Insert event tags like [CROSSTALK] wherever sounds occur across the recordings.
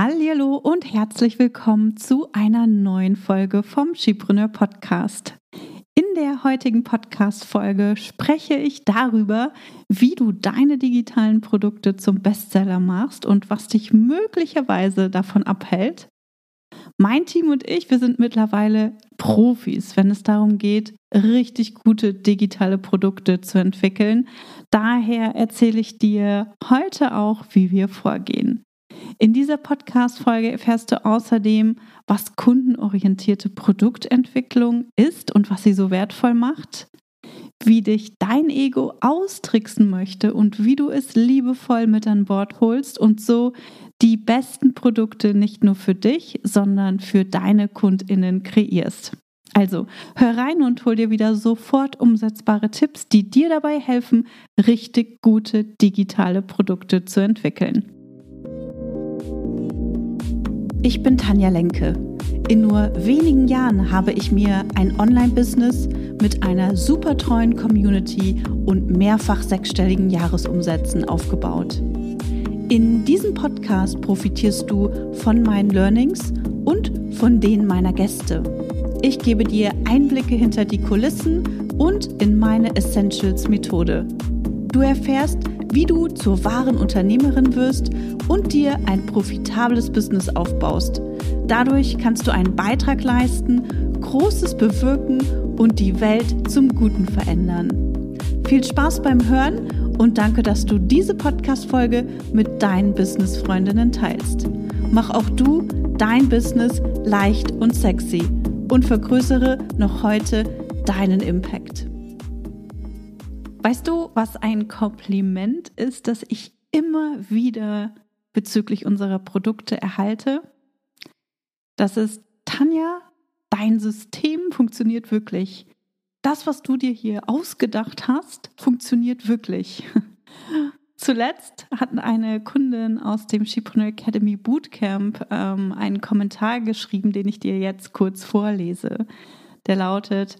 Hallo und herzlich willkommen zu einer neuen Folge vom Skipreneur Podcast. In der heutigen Podcast-Folge spreche ich darüber, wie du deine digitalen Produkte zum Bestseller machst und was dich möglicherweise davon abhält. Mein Team und ich, wir sind mittlerweile Profis, wenn es darum geht, richtig gute digitale Produkte zu entwickeln. Daher erzähle ich dir heute auch, wie wir vorgehen. In dieser Podcast-Folge erfährst du außerdem, was kundenorientierte Produktentwicklung ist und was sie so wertvoll macht, wie dich dein Ego austricksen möchte und wie du es liebevoll mit an Bord holst und so die besten Produkte nicht nur für dich, sondern für deine Kundinnen kreierst. Also hör rein und hol dir wieder sofort umsetzbare Tipps, die dir dabei helfen, richtig gute digitale Produkte zu entwickeln. Ich bin Tanja Lenke. In nur wenigen Jahren habe ich mir ein Online-Business mit einer super treuen Community und mehrfach sechsstelligen Jahresumsätzen aufgebaut. In diesem Podcast profitierst du von meinen Learnings und von denen meiner Gäste. Ich gebe dir Einblicke hinter die Kulissen und in meine Essentials-Methode. Du erfährst, wie du zur wahren Unternehmerin wirst und dir ein profitables Business aufbaust. Dadurch kannst du einen Beitrag leisten, Großes bewirken und die Welt zum Guten verändern. Viel Spaß beim Hören und danke, dass du diese Podcast-Folge mit deinen Business-Freundinnen teilst. Mach auch du dein Business leicht und sexy und vergrößere noch heute deinen Impact. Weißt du, was ein Kompliment ist, das ich immer wieder bezüglich unserer Produkte erhalte? Das ist, Tanja, dein System funktioniert wirklich. Das, was du dir hier ausgedacht hast, funktioniert wirklich. [LAUGHS] Zuletzt hat eine Kundin aus dem Shipreneur Academy Bootcamp ähm, einen Kommentar geschrieben, den ich dir jetzt kurz vorlese. Der lautet,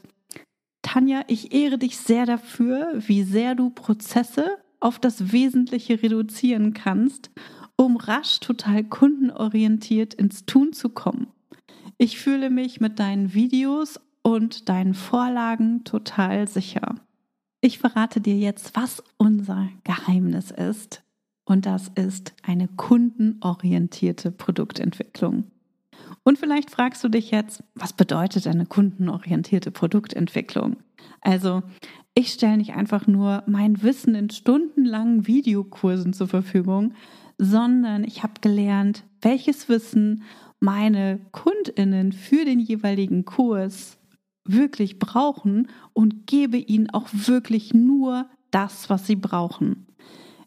Tanja, ich ehre dich sehr dafür, wie sehr du Prozesse auf das Wesentliche reduzieren kannst, um rasch total kundenorientiert ins Tun zu kommen. Ich fühle mich mit deinen Videos und deinen Vorlagen total sicher. Ich verrate dir jetzt, was unser Geheimnis ist. Und das ist eine kundenorientierte Produktentwicklung. Und vielleicht fragst du dich jetzt, was bedeutet eine kundenorientierte Produktentwicklung? Also, ich stelle nicht einfach nur mein Wissen in stundenlangen Videokursen zur Verfügung, sondern ich habe gelernt, welches Wissen meine Kundinnen für den jeweiligen Kurs wirklich brauchen und gebe ihnen auch wirklich nur das, was sie brauchen.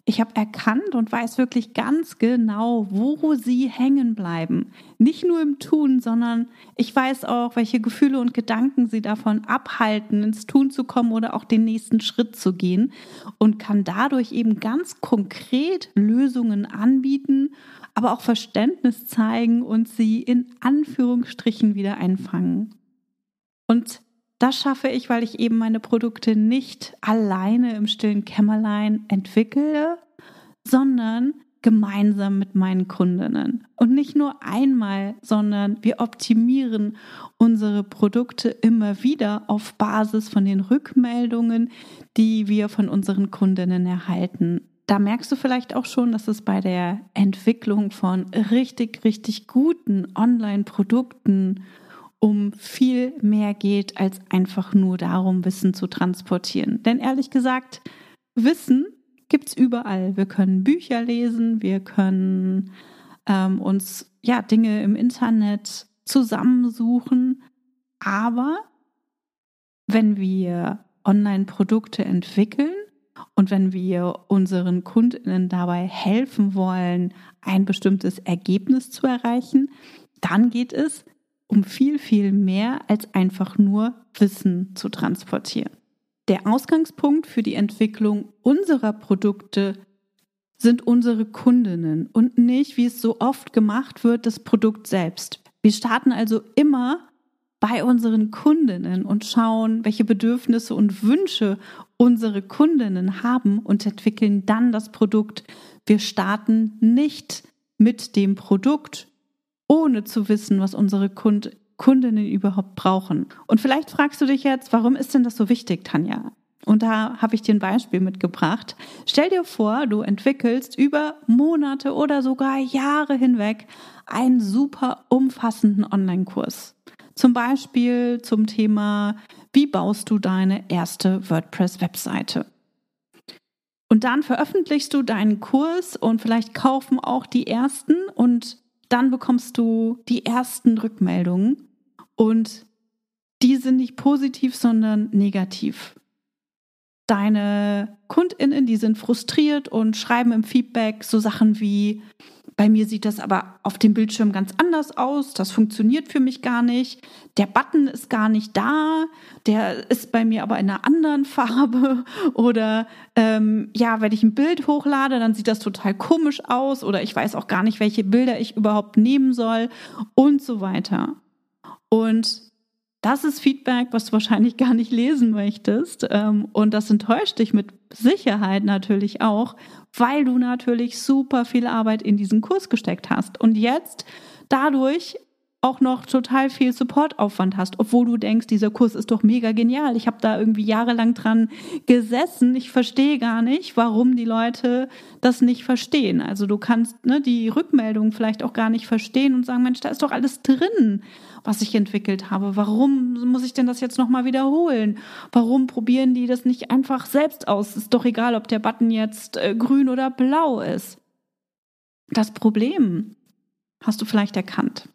Ich habe erkannt und weiß wirklich ganz genau, wo sie hängen bleiben. Nicht nur im Tun, sondern ich weiß auch, welche Gefühle und Gedanken sie davon abhalten, ins Tun zu kommen oder auch den nächsten Schritt zu gehen und kann dadurch eben ganz konkret Lösungen anbieten, aber auch Verständnis zeigen und sie in Anführungsstrichen wieder einfangen. Und das schaffe ich, weil ich eben meine Produkte nicht alleine im stillen Kämmerlein entwickle, sondern gemeinsam mit meinen Kundinnen. Und nicht nur einmal, sondern wir optimieren unsere Produkte immer wieder auf Basis von den Rückmeldungen, die wir von unseren Kundinnen erhalten. Da merkst du vielleicht auch schon, dass es bei der Entwicklung von richtig, richtig guten Online-Produkten um viel mehr geht, als einfach nur darum, Wissen zu transportieren. Denn ehrlich gesagt, Wissen gibt es überall. Wir können Bücher lesen, wir können ähm, uns ja Dinge im Internet zusammensuchen, aber wenn wir Online-Produkte entwickeln und wenn wir unseren Kundinnen dabei helfen wollen, ein bestimmtes Ergebnis zu erreichen, dann geht es um viel, viel mehr als einfach nur Wissen zu transportieren. Der Ausgangspunkt für die Entwicklung unserer Produkte sind unsere Kundinnen und nicht, wie es so oft gemacht wird, das Produkt selbst. Wir starten also immer bei unseren Kundinnen und schauen, welche Bedürfnisse und Wünsche unsere Kundinnen haben und entwickeln dann das Produkt. Wir starten nicht mit dem Produkt, ohne zu wissen, was unsere Kund Kundinnen überhaupt brauchen. Und vielleicht fragst du dich jetzt, warum ist denn das so wichtig, Tanja? Und da habe ich dir ein Beispiel mitgebracht. Stell dir vor, du entwickelst über Monate oder sogar Jahre hinweg einen super umfassenden Online-Kurs. Zum Beispiel zum Thema, wie baust du deine erste WordPress-Webseite? Und dann veröffentlichst du deinen Kurs und vielleicht kaufen auch die ersten und dann bekommst du die ersten Rückmeldungen. Und die sind nicht positiv, sondern negativ. Deine KundInnen, die sind frustriert und schreiben im Feedback so Sachen wie, bei mir sieht das aber auf dem Bildschirm ganz anders aus, das funktioniert für mich gar nicht, der Button ist gar nicht da, der ist bei mir aber in einer anderen [LAUGHS] Farbe. Oder ähm, ja, wenn ich ein Bild hochlade, dann sieht das total komisch aus. Oder ich weiß auch gar nicht, welche Bilder ich überhaupt nehmen soll. Und so weiter. Und das ist Feedback, was du wahrscheinlich gar nicht lesen möchtest. Ähm, und das enttäuscht dich mit Sicherheit natürlich auch, weil du natürlich super viel Arbeit in diesen Kurs gesteckt hast. Und jetzt dadurch auch noch total viel Supportaufwand hast, obwohl du denkst, dieser Kurs ist doch mega genial. Ich habe da irgendwie jahrelang dran gesessen. Ich verstehe gar nicht, warum die Leute das nicht verstehen. Also du kannst ne, die Rückmeldung vielleicht auch gar nicht verstehen und sagen, Mensch, da ist doch alles drin, was ich entwickelt habe. Warum muss ich denn das jetzt nochmal wiederholen? Warum probieren die das nicht einfach selbst aus? Ist doch egal, ob der Button jetzt äh, grün oder blau ist. Das Problem hast du vielleicht erkannt.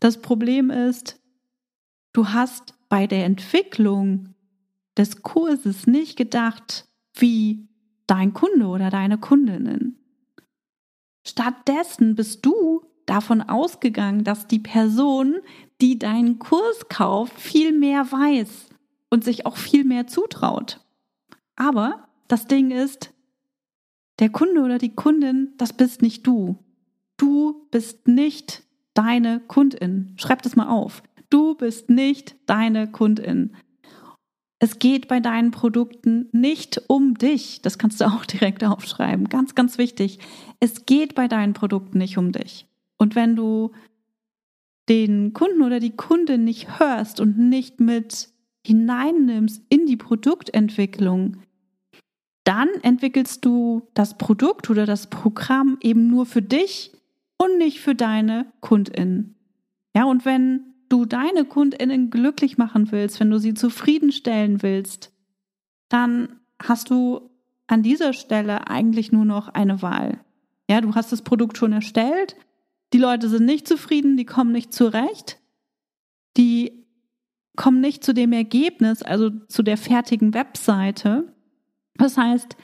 Das Problem ist, du hast bei der Entwicklung des Kurses nicht gedacht, wie dein Kunde oder deine Kundinnen. Stattdessen bist du davon ausgegangen, dass die Person, die deinen Kurs kauft, viel mehr weiß und sich auch viel mehr zutraut. Aber das Ding ist, der Kunde oder die Kundin, das bist nicht du. Du bist nicht deine Kundin. Schreib das mal auf. Du bist nicht deine Kundin. Es geht bei deinen Produkten nicht um dich. Das kannst du [LAUGHS] auch direkt aufschreiben. Ganz, ganz wichtig. Es geht bei deinen Produkten nicht um dich. Und wenn du den Kunden oder die Kundin nicht hörst und nicht mit hineinnimmst in die Produktentwicklung, dann entwickelst du das Produkt oder das Programm eben nur für dich und nicht für deine KundInnen. Ja, und wenn du deine KundInnen glücklich machen willst, wenn du sie zufriedenstellen willst, dann hast du an dieser Stelle eigentlich nur noch eine Wahl. Ja, du hast das Produkt schon erstellt, die Leute sind nicht zufrieden, die kommen nicht zurecht, die kommen nicht zu dem Ergebnis, also zu der fertigen Webseite. Das heißt,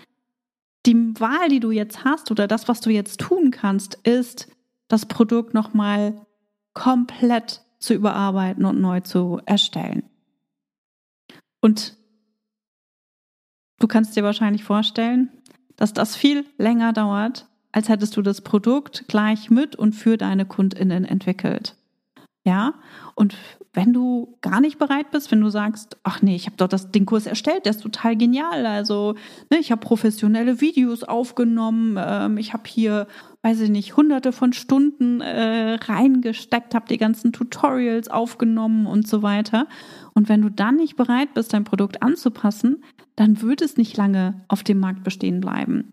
die Wahl, die du jetzt hast oder das, was du jetzt tun kannst, ist, das Produkt nochmal komplett zu überarbeiten und neu zu erstellen. Und du kannst dir wahrscheinlich vorstellen, dass das viel länger dauert, als hättest du das Produkt gleich mit und für deine Kundinnen entwickelt. Ja, und wenn du gar nicht bereit bist, wenn du sagst, ach nee, ich habe doch das, den Kurs erstellt, der ist total genial. Also, ne, ich habe professionelle Videos aufgenommen, ähm, ich habe hier, weiß ich nicht, hunderte von Stunden äh, reingesteckt, habe die ganzen Tutorials aufgenommen und so weiter. Und wenn du dann nicht bereit bist, dein Produkt anzupassen, dann wird es nicht lange auf dem Markt bestehen bleiben.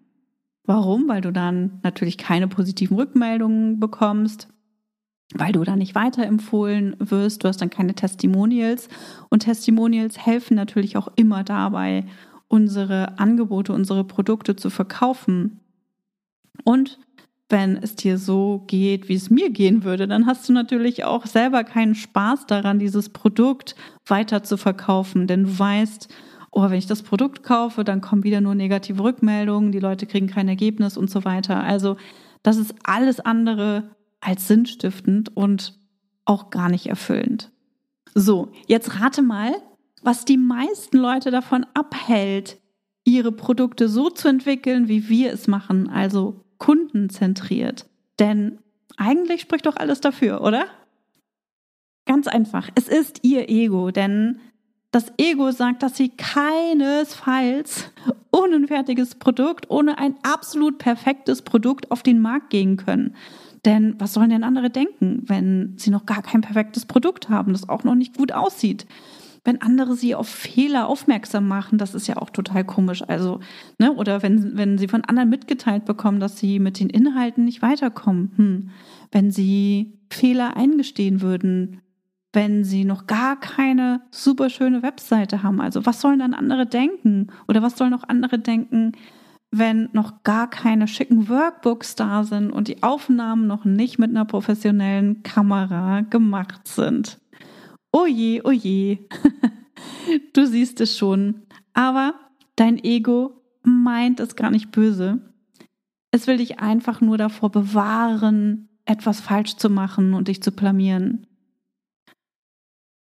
Warum? Weil du dann natürlich keine positiven Rückmeldungen bekommst weil du da nicht weiterempfohlen wirst. Du hast dann keine Testimonials. Und Testimonials helfen natürlich auch immer dabei, unsere Angebote, unsere Produkte zu verkaufen. Und wenn es dir so geht, wie es mir gehen würde, dann hast du natürlich auch selber keinen Spaß daran, dieses Produkt weiter zu verkaufen, denn du weißt, oh, wenn ich das Produkt kaufe, dann kommen wieder nur negative Rückmeldungen, die Leute kriegen kein Ergebnis und so weiter. Also das ist alles andere als sinnstiftend und auch gar nicht erfüllend. So, jetzt rate mal, was die meisten Leute davon abhält, ihre Produkte so zu entwickeln, wie wir es machen, also kundenzentriert. Denn eigentlich spricht doch alles dafür, oder? Ganz einfach. Es ist ihr Ego, denn das Ego sagt, dass sie keinesfalls ohne ein fertiges Produkt, ohne ein absolut perfektes Produkt auf den Markt gehen können. Denn was sollen denn andere denken, wenn sie noch gar kein perfektes Produkt haben, das auch noch nicht gut aussieht? Wenn andere sie auf Fehler aufmerksam machen, das ist ja auch total komisch. Also, ne, oder wenn, wenn sie von anderen mitgeteilt bekommen, dass sie mit den Inhalten nicht weiterkommen. Hm. Wenn sie Fehler eingestehen würden, wenn sie noch gar keine super schöne Webseite haben. Also was sollen dann andere denken? Oder was sollen noch andere denken, wenn noch gar keine schicken Workbooks da sind und die Aufnahmen noch nicht mit einer professionellen Kamera gemacht sind? Oh je, oh [LAUGHS] du siehst es schon. Aber dein Ego meint es gar nicht böse. Es will dich einfach nur davor bewahren, etwas falsch zu machen und dich zu blamieren.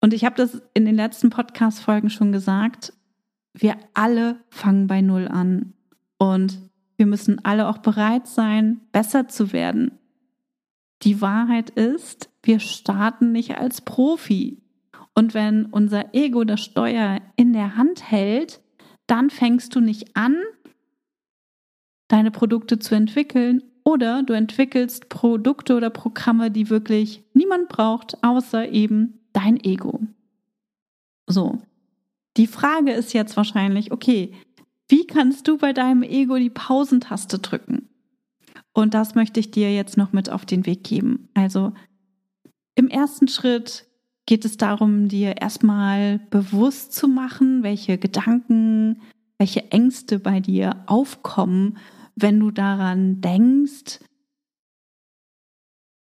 Und ich habe das in den letzten Podcast-Folgen schon gesagt. Wir alle fangen bei Null an. Und wir müssen alle auch bereit sein, besser zu werden. Die Wahrheit ist, wir starten nicht als Profi. Und wenn unser Ego das Steuer in der Hand hält, dann fängst du nicht an, deine Produkte zu entwickeln oder du entwickelst Produkte oder Programme, die wirklich niemand braucht, außer eben dein Ego. So, die Frage ist jetzt wahrscheinlich, okay, wie kannst du bei deinem Ego die Pausentaste drücken? Und das möchte ich dir jetzt noch mit auf den Weg geben. Also im ersten Schritt geht es darum, dir erstmal bewusst zu machen, welche Gedanken, welche Ängste bei dir aufkommen, wenn du daran denkst,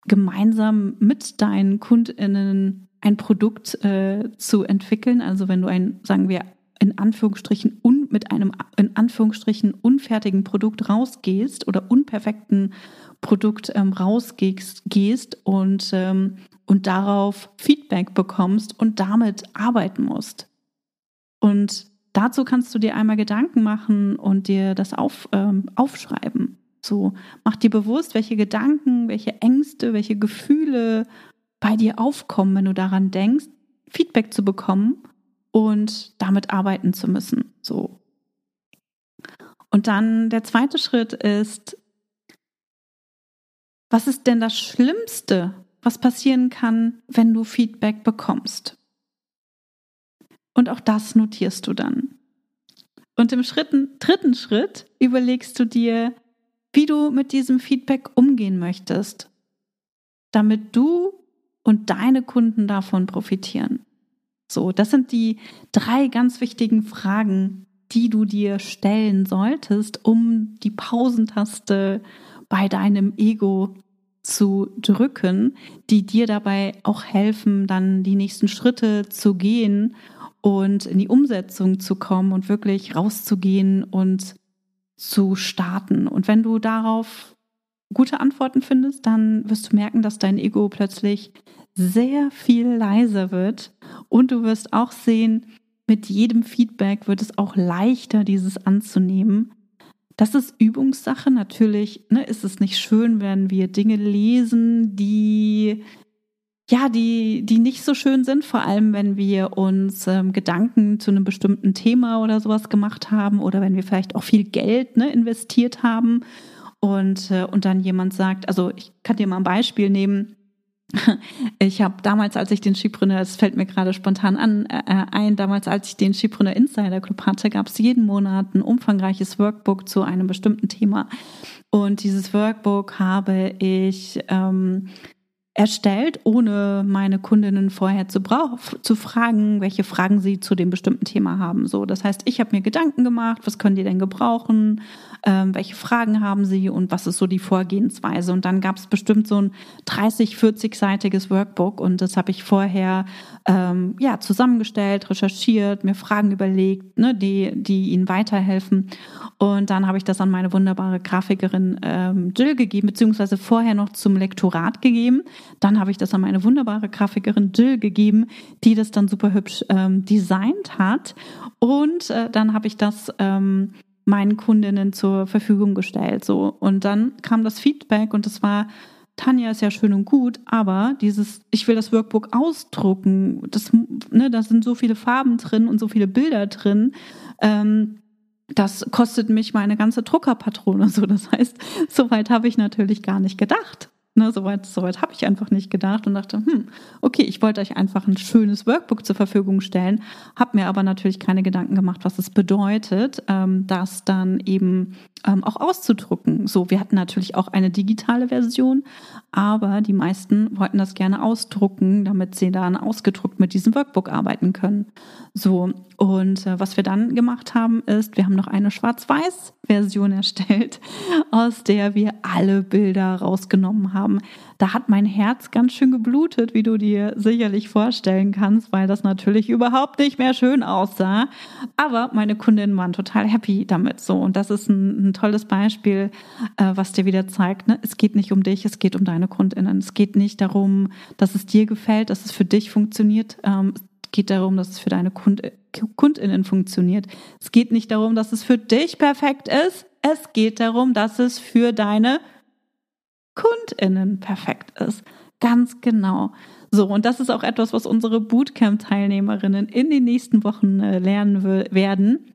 gemeinsam mit deinen Kundinnen ein Produkt äh, zu entwickeln. Also wenn du ein, sagen wir, in Anführungsstrichen un, mit einem in Anführungsstrichen unfertigen Produkt rausgehst oder unperfekten Produkt ähm, rausgehst gehst und, ähm, und darauf Feedback bekommst und damit arbeiten musst. Und dazu kannst du dir einmal Gedanken machen und dir das auf, ähm, aufschreiben. So, mach dir bewusst, welche Gedanken, welche Ängste, welche Gefühle bei dir aufkommen, wenn du daran denkst, Feedback zu bekommen und damit arbeiten zu müssen. So. Und dann der zweite Schritt ist, was ist denn das Schlimmste, was passieren kann, wenn du Feedback bekommst? Und auch das notierst du dann. Und im Schritten, dritten Schritt überlegst du dir, wie du mit diesem Feedback umgehen möchtest, damit du und deine Kunden davon profitieren. So, das sind die drei ganz wichtigen Fragen, die du dir stellen solltest, um die Pausentaste bei deinem Ego zu drücken, die dir dabei auch helfen, dann die nächsten Schritte zu gehen und in die Umsetzung zu kommen und wirklich rauszugehen und zu starten. Und wenn du darauf gute Antworten findest, dann wirst du merken, dass dein Ego plötzlich sehr viel leiser wird und du wirst auch sehen, mit jedem Feedback wird es auch leichter, dieses anzunehmen. Das ist Übungssache. Natürlich ne, ist es nicht schön, wenn wir Dinge lesen, die ja, die, die nicht so schön sind, vor allem wenn wir uns ähm, Gedanken zu einem bestimmten Thema oder sowas gemacht haben oder wenn wir vielleicht auch viel Geld ne, investiert haben und, äh, und dann jemand sagt, also ich kann dir mal ein Beispiel nehmen. [LAUGHS] Ich habe damals, als ich den Skipreneur, das fällt mir gerade spontan an, äh, äh, ein, damals, als ich den Skipreneur Insider Club hatte, gab es jeden Monat ein umfangreiches Workbook zu einem bestimmten Thema. Und dieses Workbook habe ich ähm, erstellt, ohne meine Kundinnen vorher zu, zu fragen, welche Fragen sie zu dem bestimmten Thema haben. So, das heißt, ich habe mir Gedanken gemacht, was können die denn gebrauchen, ähm, welche Fragen haben sie und was ist so die Vorgehensweise. Und dann gab es bestimmt so ein 30, 40-seitiges Workbook und das habe ich vorher ähm, ja zusammengestellt, recherchiert, mir Fragen überlegt, ne, die die ihnen weiterhelfen. Und dann habe ich das an meine wunderbare Grafikerin ähm, Jill gegeben, beziehungsweise vorher noch zum Lektorat gegeben dann habe ich das an meine wunderbare Grafikerin Jill gegeben, die das dann super hübsch ähm, designt hat. Und äh, dann habe ich das ähm, meinen Kundinnen zur Verfügung gestellt. So. Und dann kam das Feedback und das war, Tanja ist ja schön und gut, aber dieses, ich will das Workbook ausdrucken, das, ne, da sind so viele Farben drin und so viele Bilder drin. Ähm, das kostet mich meine ganze Druckerpatrone. So, das heißt, soweit habe ich natürlich gar nicht gedacht. Ne, soweit soweit habe ich einfach nicht gedacht und dachte, hm, okay, ich wollte euch einfach ein schönes Workbook zur Verfügung stellen, habe mir aber natürlich keine Gedanken gemacht, was es bedeutet, ähm, das dann eben ähm, auch auszudrucken. So, wir hatten natürlich auch eine digitale Version, aber die meisten wollten das gerne ausdrucken, damit sie dann ausgedruckt mit diesem Workbook arbeiten können. So, und äh, was wir dann gemacht haben, ist, wir haben noch eine Schwarz-Weiß-Version erstellt, [LAUGHS] aus der wir alle Bilder rausgenommen haben. Da hat mein Herz ganz schön geblutet, wie du dir sicherlich vorstellen kannst, weil das natürlich überhaupt nicht mehr schön aussah. Aber meine Kundinnen waren total happy damit so. Und das ist ein, ein tolles Beispiel, äh, was dir wieder zeigt, ne? es geht nicht um dich, es geht um deine Kundinnen. Es geht nicht darum, dass es dir gefällt, dass es für dich funktioniert. Ähm, geht darum, dass es für deine Kund Kundinnen funktioniert. Es geht nicht darum, dass es für dich perfekt ist. Es geht darum, dass es für deine Kundinnen perfekt ist. Ganz genau. So, und das ist auch etwas, was unsere Bootcamp-Teilnehmerinnen in den nächsten Wochen äh, lernen werden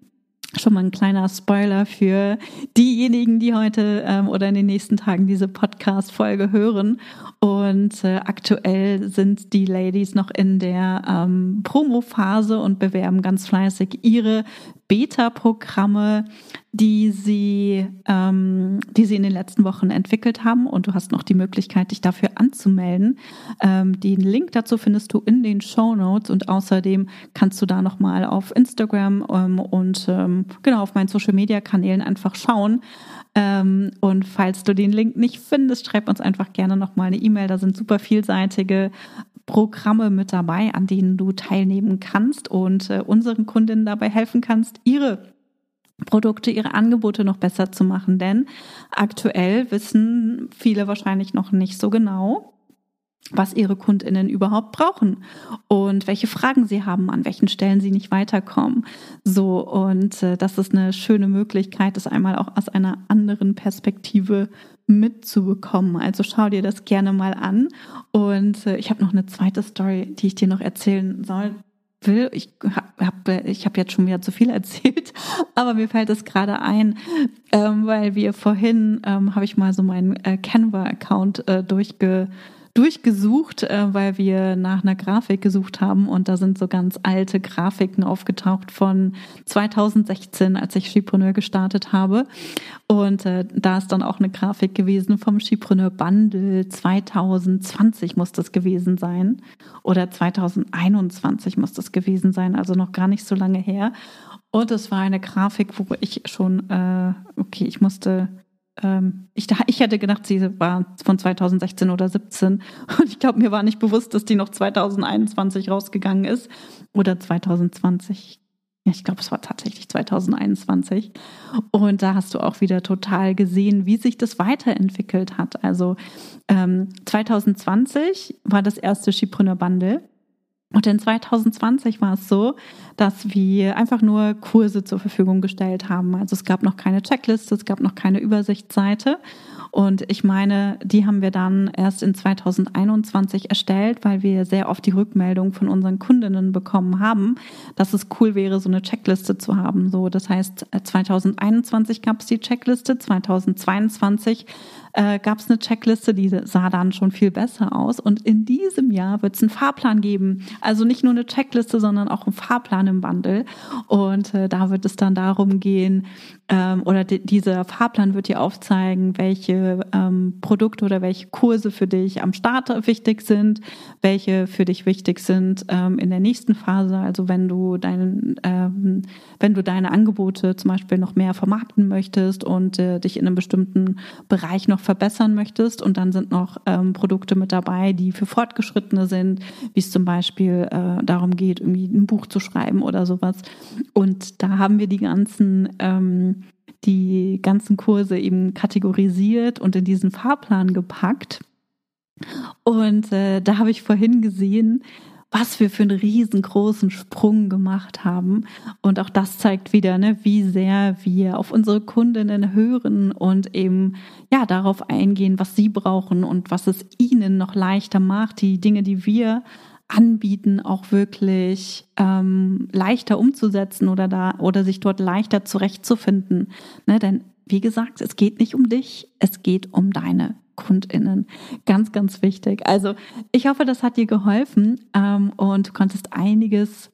schon mal ein kleiner Spoiler für diejenigen, die heute ähm, oder in den nächsten Tagen diese Podcast-Folge hören. Und äh, aktuell sind die Ladies noch in der ähm, Promo-Phase und bewerben ganz fleißig ihre Beta-Programme, die sie, ähm, die sie in den letzten Wochen entwickelt haben. Und du hast noch die Möglichkeit, dich dafür anzumelden. Ähm, den Link dazu findest du in den Show Notes und außerdem kannst du da nochmal auf Instagram ähm, und ähm, genau auf meinen Social Media Kanälen einfach schauen. Ähm, und falls du den Link nicht findest, schreib uns einfach gerne nochmal eine E-Mail. Da sind super vielseitige Programme mit dabei, an denen du teilnehmen kannst und äh, unseren Kundinnen dabei helfen kannst, ihre Produkte, ihre Angebote noch besser zu machen. Denn aktuell wissen viele wahrscheinlich noch nicht so genau, was ihre Kundinnen überhaupt brauchen und welche Fragen sie haben, an welchen Stellen sie nicht weiterkommen. So, und äh, das ist eine schöne Möglichkeit, das einmal auch aus einer anderen Perspektive mitzubekommen. Also schau dir das gerne mal an. Und äh, ich habe noch eine zweite Story, die ich dir noch erzählen soll. Will, ich habe ich hab jetzt schon wieder zu viel [LAUGHS] erzählt, aber mir fällt es gerade ein, ähm, weil wir vorhin ähm, habe ich mal so meinen äh, Canva-Account äh, durchge durchgesucht, äh, weil wir nach einer Grafik gesucht haben und da sind so ganz alte Grafiken aufgetaucht von 2016, als ich Skipreneur gestartet habe. Und äh, da ist dann auch eine Grafik gewesen vom Skipreneur Bundle 2020 muss das gewesen sein oder 2021 muss das gewesen sein, also noch gar nicht so lange her. Und es war eine Grafik, wo ich schon, äh, okay, ich musste ähm, ich, ich hätte gedacht, sie war von 2016 oder 17 und ich glaube, mir war nicht bewusst, dass die noch 2021 rausgegangen ist oder 2020. Ja, ich glaube, es war tatsächlich 2021. Und da hast du auch wieder total gesehen, wie sich das weiterentwickelt hat. Also ähm, 2020 war das erste Skipreneur Bundle. Und in 2020 war es so, dass wir einfach nur Kurse zur Verfügung gestellt haben. Also es gab noch keine Checkliste, es gab noch keine Übersichtsseite. Und ich meine, die haben wir dann erst in 2021 erstellt, weil wir sehr oft die Rückmeldung von unseren Kundinnen bekommen haben, dass es cool wäre, so eine Checkliste zu haben. So, das heißt, 2021 gab es die Checkliste, 2022 äh, gab es eine Checkliste, die sah dann schon viel besser aus. Und in diesem Jahr wird es einen Fahrplan geben. Also nicht nur eine Checkliste, sondern auch einen Fahrplan im Bundle. Und äh, da wird es dann darum gehen, ähm, oder dieser Fahrplan wird dir aufzeigen, welche ähm, Produkte oder welche Kurse für dich am Start wichtig sind, welche für dich wichtig sind ähm, in der nächsten Phase. Also wenn du deinen, ähm, wenn du deine Angebote zum Beispiel noch mehr vermarkten möchtest und äh, dich in einem bestimmten Bereich noch verbessern möchtest. Und dann sind noch ähm, Produkte mit dabei, die für Fortgeschrittene sind, wie es zum Beispiel äh, darum geht, irgendwie ein Buch zu schreiben oder sowas. Und da haben wir die ganzen ähm, die ganzen Kurse eben kategorisiert und in diesen Fahrplan gepackt. Und äh, da habe ich vorhin gesehen, was wir für einen riesengroßen Sprung gemacht haben. Und auch das zeigt wieder, ne, wie sehr wir auf unsere Kundinnen hören und eben ja darauf eingehen, was sie brauchen und was es ihnen noch leichter macht, die Dinge, die wir anbieten, auch wirklich ähm, leichter umzusetzen oder da oder sich dort leichter zurechtzufinden. Ne? Denn wie gesagt, es geht nicht um dich, es geht um deine KundInnen. Ganz, ganz wichtig. Also ich hoffe, das hat dir geholfen ähm, und du konntest einiges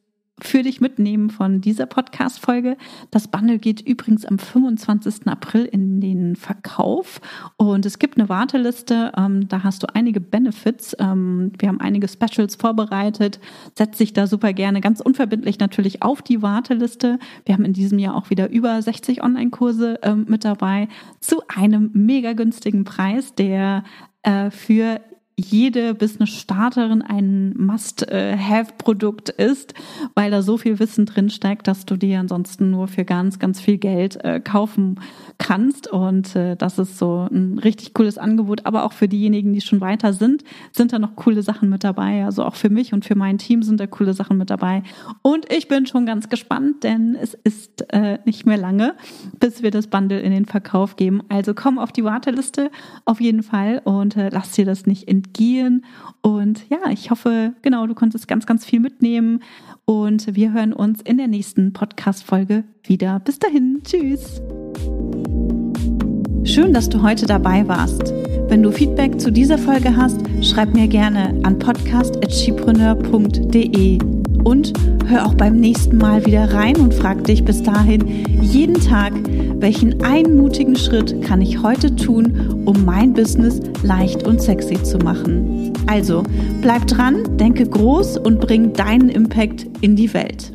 für dich mitnehmen von dieser Podcast-Folge. Das Bundle geht übrigens am 25. April in den Verkauf und es gibt eine Warteliste. Ähm, da hast du einige Benefits. Ähm, wir haben einige Specials vorbereitet. Setz dich da super gerne ganz unverbindlich natürlich auf die Warteliste. Wir haben in diesem Jahr auch wieder über 60 Online-Kurse ähm, mit dabei zu einem mega günstigen Preis, der äh, für jede Business-Starterin ein Must-Have-Produkt ist, weil da so viel Wissen drin steckt, dass du die ansonsten nur für ganz, ganz viel Geld äh, kaufen kannst. Und äh, das ist so ein richtig cooles Angebot. Aber auch für diejenigen, die schon weiter sind, sind da noch coole Sachen mit dabei. Also auch für mich und für mein Team sind da coole Sachen mit dabei. Und ich bin schon ganz gespannt, denn es ist äh, nicht mehr lange, bis wir das Bundle in den Verkauf geben. Also komm auf die Warteliste auf jeden Fall und lass dir das nicht in entgehen. Und ja, ich hoffe, genau, du konntest ganz, ganz viel mitnehmen. Und wir hören uns in der nächsten Podcast-Folge wieder. Bis dahin. Tschüss. Schön, dass du heute dabei warst. Wenn du Feedback zu dieser Folge hast, schreib mir gerne an podcast.chipreneur.de und hör auch beim nächsten Mal wieder rein und frag dich bis dahin jeden Tag, welchen einmutigen Schritt kann ich heute tun, um mein Business leicht und sexy zu machen. Also, bleib dran, denke groß und bring deinen Impact in die Welt.